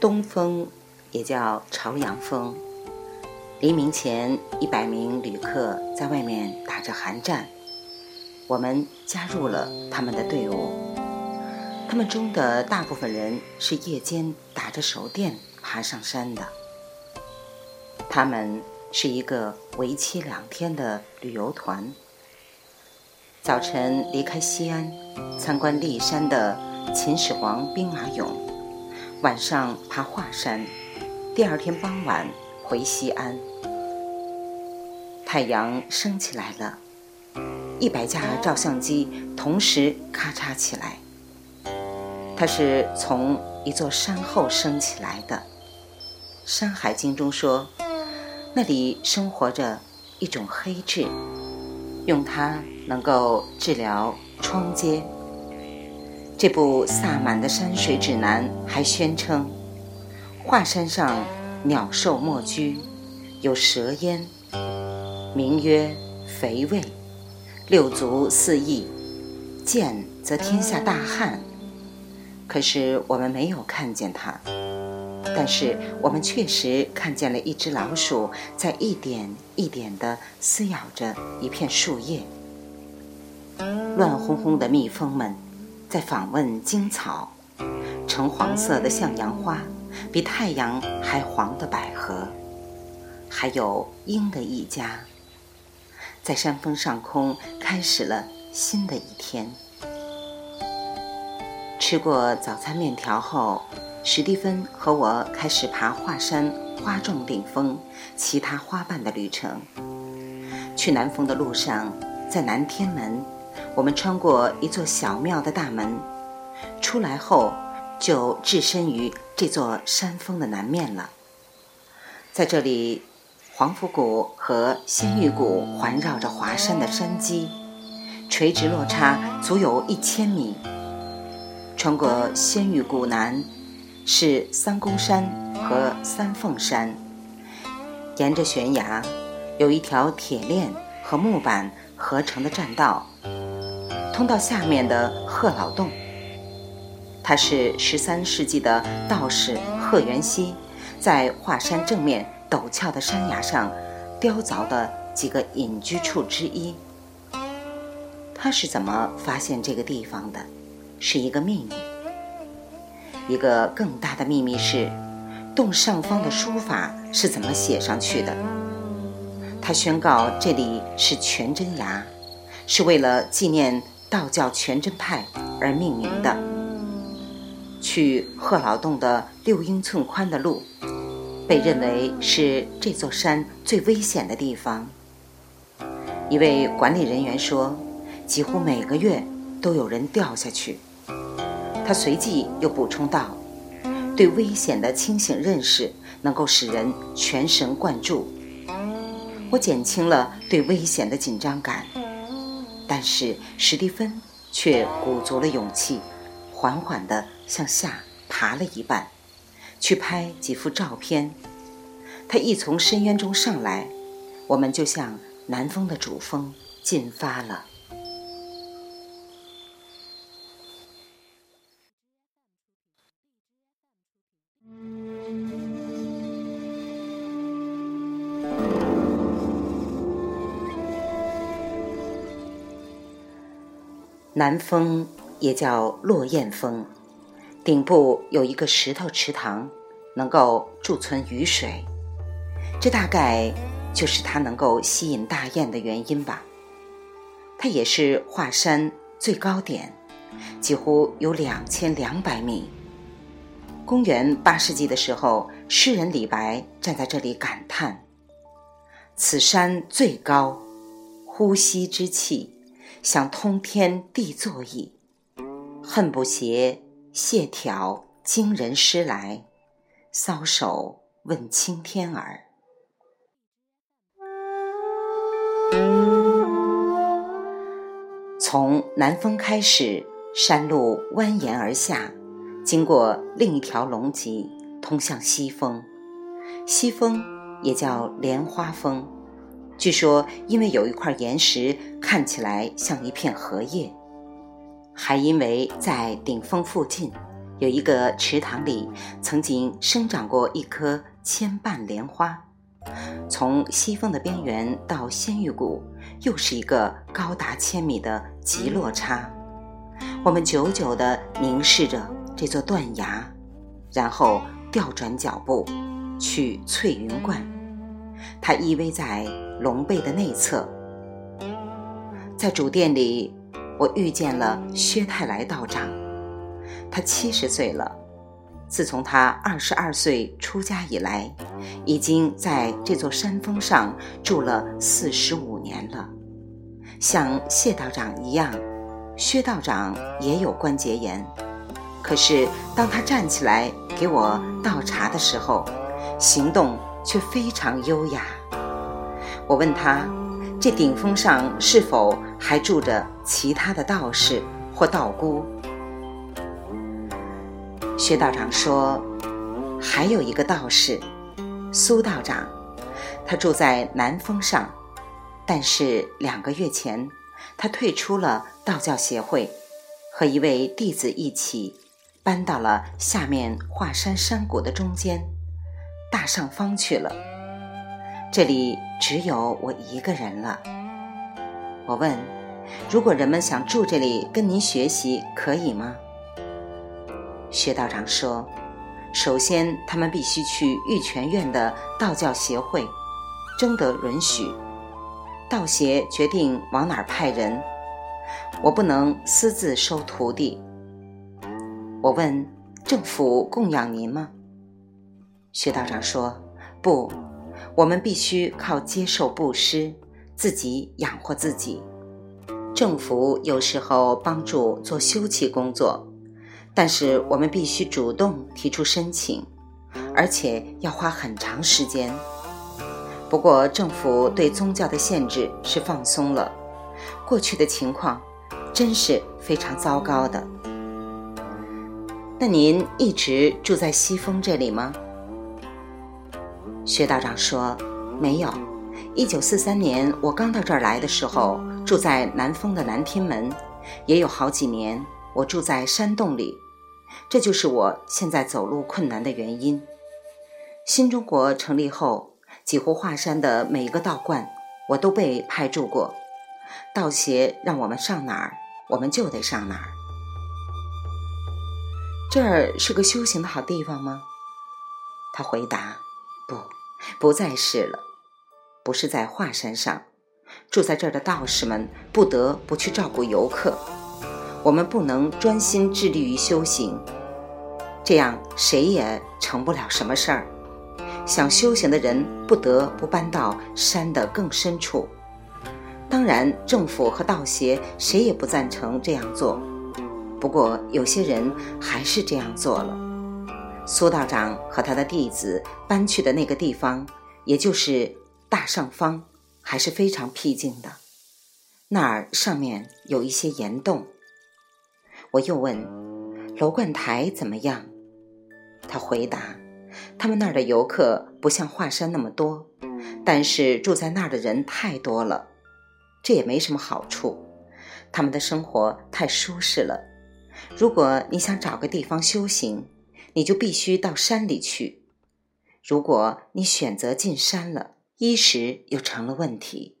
东风也叫朝阳风。黎明前，一百名旅客在外面打着寒战，我们加入了他们的队伍。他们中的大部分人是夜间打着手电爬上山的。他们是一个为期两天的旅游团。早晨离开西安，参观骊山的秦始皇兵马俑，晚上爬华山，第二天傍晚回西安。太阳升起来了，一百架照相机同时咔嚓起来。它是从一座山后升起来的，《山海经》中说，那里生活着一种黑痣。用它能够治疗疮疖。这部萨满的山水指南还宣称，华山上鸟兽莫居，有蛇烟，名曰肥胃，六足四翼，见则天下大旱。可是我们没有看见它。但是我们确实看见了一只老鼠在一点一点地撕咬着一片树叶。乱哄哄的蜜蜂们在访问荆草，橙黄色的向阳花，比太阳还黄的百合，还有鹰的一家，在山峰上空开始了新的一天。吃过早餐面条后。史蒂芬和我开始爬华山花重顶峰，其他花瓣的旅程。去南峰的路上，在南天门，我们穿过一座小庙的大门，出来后就置身于这座山峰的南面了。在这里，黄甫谷和仙玉谷环绕着华山的山基，垂直落差足有一千米。穿过仙玉谷南。是三公山和三凤山，沿着悬崖有一条铁链和木板合成的栈道，通到下面的贺老洞。它是十三世纪的道士贺元熙在华山正面陡峭的山崖上雕凿的几个隐居处之一。他是怎么发现这个地方的？是一个秘密。一个更大的秘密是，洞上方的书法是怎么写上去的？他宣告这里是全真崖，是为了纪念道教全真派而命名的。去贺老洞的六英寸宽的路，被认为是这座山最危险的地方。一位管理人员说，几乎每个月都有人掉下去。他随即又补充道：“对危险的清醒认识能够使人全神贯注。我减轻了对危险的紧张感，但是史蒂芬却鼓足了勇气，缓缓地向下爬了一半，去拍几幅照片。他一从深渊中上来，我们就向南风的主峰进发了。”南峰也叫落雁峰，顶部有一个石头池塘，能够贮存雨水，这大概就是它能够吸引大雁的原因吧。它也是华山最高点，几乎有两千两百米。公元八世纪的时候，诗人李白站在这里感叹：“此山最高，呼吸之气。”想通天地作矣，恨不携谢条惊人诗来，搔首问青天儿。从南峰开始，山路蜿蜒而下，经过另一条龙脊，通向西峰。西峰也叫莲花峰。据说，因为有一块岩石看起来像一片荷叶，还因为在顶峰附近有一个池塘里曾经生长过一棵千瓣莲花，从西峰的边缘到仙玉谷，又是一个高达千米的极落差。我们久久地凝视着这座断崖，然后调转脚步，去翠云观。它依偎在龙背的内侧。在主殿里，我遇见了薛太来道长。他七十岁了，自从他二十二岁出家以来，已经在这座山峰上住了四十五年了。像谢道长一样，薛道长也有关节炎，可是当他站起来给我倒茶的时候，行动却非常优雅。我问他，这顶峰上是否还住着其他的道士或道姑？薛道长说：“还有一个道士，苏道长，他住在南峰上，但是两个月前，他退出了道教协会，和一位弟子一起搬到了下面华山山谷的中间大上方去了。这里只有我一个人了。我问：如果人们想住这里跟您学习，可以吗？”薛道长说：“首先，他们必须去玉泉院的道教协会，征得允许。道协决定往哪儿派人，我不能私自收徒弟。”我问：“政府供养您吗？”薛道长说：“不，我们必须靠接受布施，自己养活自己。政府有时候帮助做修葺工作。”但是我们必须主动提出申请，而且要花很长时间。不过政府对宗教的限制是放松了，过去的情况真是非常糟糕的。那您一直住在西峰这里吗？薛道长说：“没有，一九四三年我刚到这儿来的时候，住在南峰的南天门，也有好几年我住在山洞里。”这就是我现在走路困难的原因。新中国成立后，几乎华山的每一个道观，我都被派驻过。道协让我们上哪儿，我们就得上哪儿。这儿是个修行的好地方吗？他回答：“不，不再是了。不是在华山上，住在这儿的道士们不得不去照顾游客。”我们不能专心致力于修行，这样谁也成不了什么事儿。想修行的人不得不搬到山的更深处。当然，政府和道协谁也不赞成这样做。不过，有些人还是这样做了。苏道长和他的弟子搬去的那个地方，也就是大上方，还是非常僻静的。那儿上面有一些岩洞。我又问：“楼观台怎么样？”他回答：“他们那儿的游客不像华山那么多，但是住在那儿的人太多了，这也没什么好处。他们的生活太舒适了。如果你想找个地方修行，你就必须到山里去。如果你选择进山了，衣食又成了问题。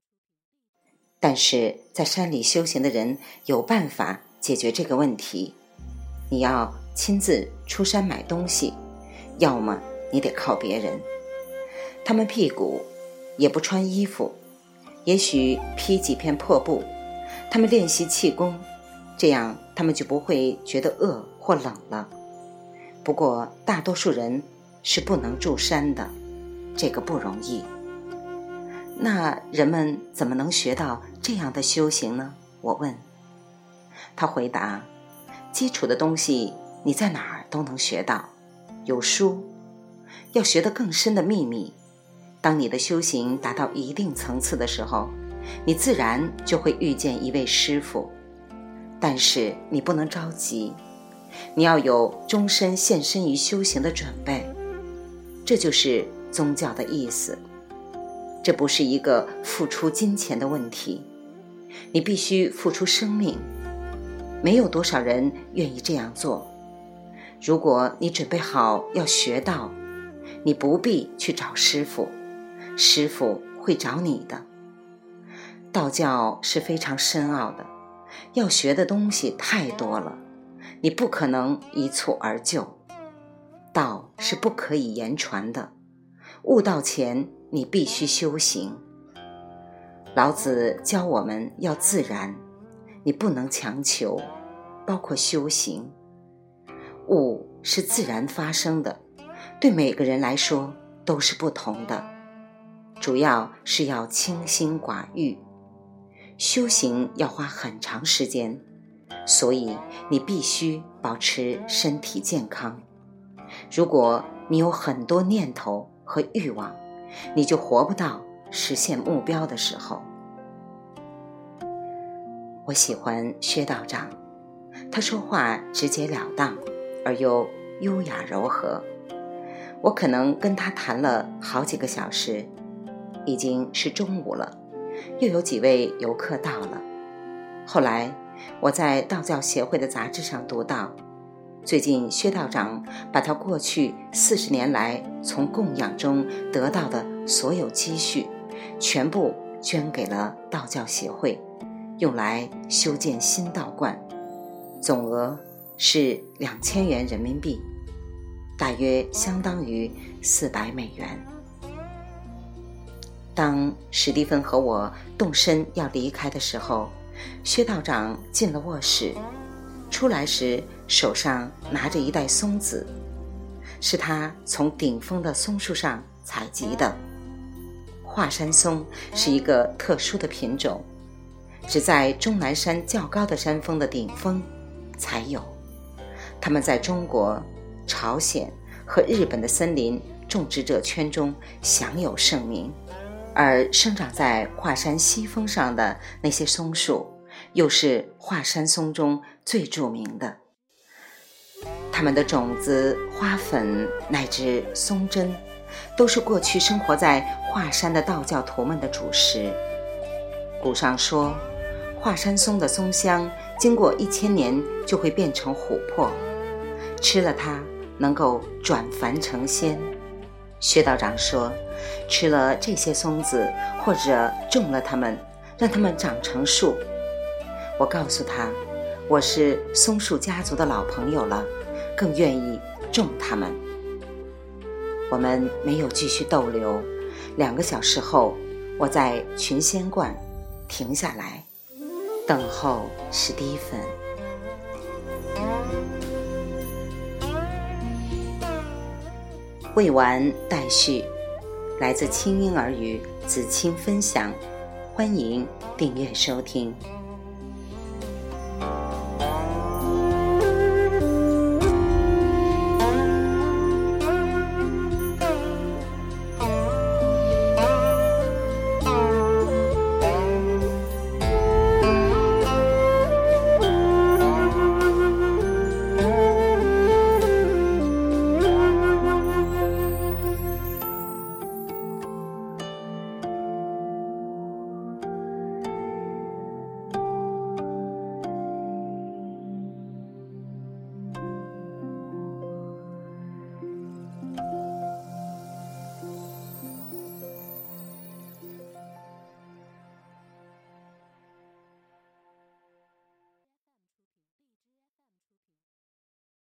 但是在山里修行的人有办法。”解决这个问题，你要亲自出山买东西，要么你得靠别人。他们屁股也不穿衣服，也许披几片破布。他们练习气功，这样他们就不会觉得饿或冷了。不过大多数人是不能住山的，这个不容易。那人们怎么能学到这样的修行呢？我问。他回答：“基础的东西你在哪儿都能学到，有书。要学得更深的秘密，当你的修行达到一定层次的时候，你自然就会遇见一位师傅。但是你不能着急，你要有终身献身于修行的准备。这就是宗教的意思。这不是一个付出金钱的问题，你必须付出生命。”没有多少人愿意这样做。如果你准备好要学道，你不必去找师傅，师傅会找你的。道教是非常深奥的，要学的东西太多了，你不可能一蹴而就。道是不可以言传的，悟道前你必须修行。老子教我们要自然，你不能强求，包括修行。悟是自然发生的，对每个人来说都是不同的。主要是要清心寡欲，修行要花很长时间，所以你必须保持身体健康。如果你有很多念头和欲望，你就活不到实现目标的时候。我喜欢薛道长，他说话直截了当，而又优雅柔和。我可能跟他谈了好几个小时，已经是中午了，又有几位游客到了。后来我在道教协会的杂志上读到，最近薛道长把他过去四十年来从供养中得到的所有积蓄，全部捐给了道教协会。用来修建新道观，总额是两千元人民币，大约相当于四百美元。当史蒂芬和我动身要离开的时候，薛道长进了卧室，出来时手上拿着一袋松子，是他从顶峰的松树上采集的。华山松是一个特殊的品种。只在终南山较高的山峰的顶峰才有，它们在中国、朝鲜和日本的森林种植者圈中享有盛名，而生长在华山西峰上的那些松树，又是华山松中最著名的。它们的种子、花粉乃至松针，都是过去生活在华山的道教徒们的主食。古上说。华山松的松香，经过一千年就会变成琥珀，吃了它能够转凡成仙。薛道长说，吃了这些松子，或者种了它们，让它们长成树。我告诉他，我是松树家族的老朋友了，更愿意种它们。我们没有继续逗留，两个小时后，我在群仙观停下来。等候史蒂芬。未完待续，来自清音儿语子清分享，欢迎订阅收听。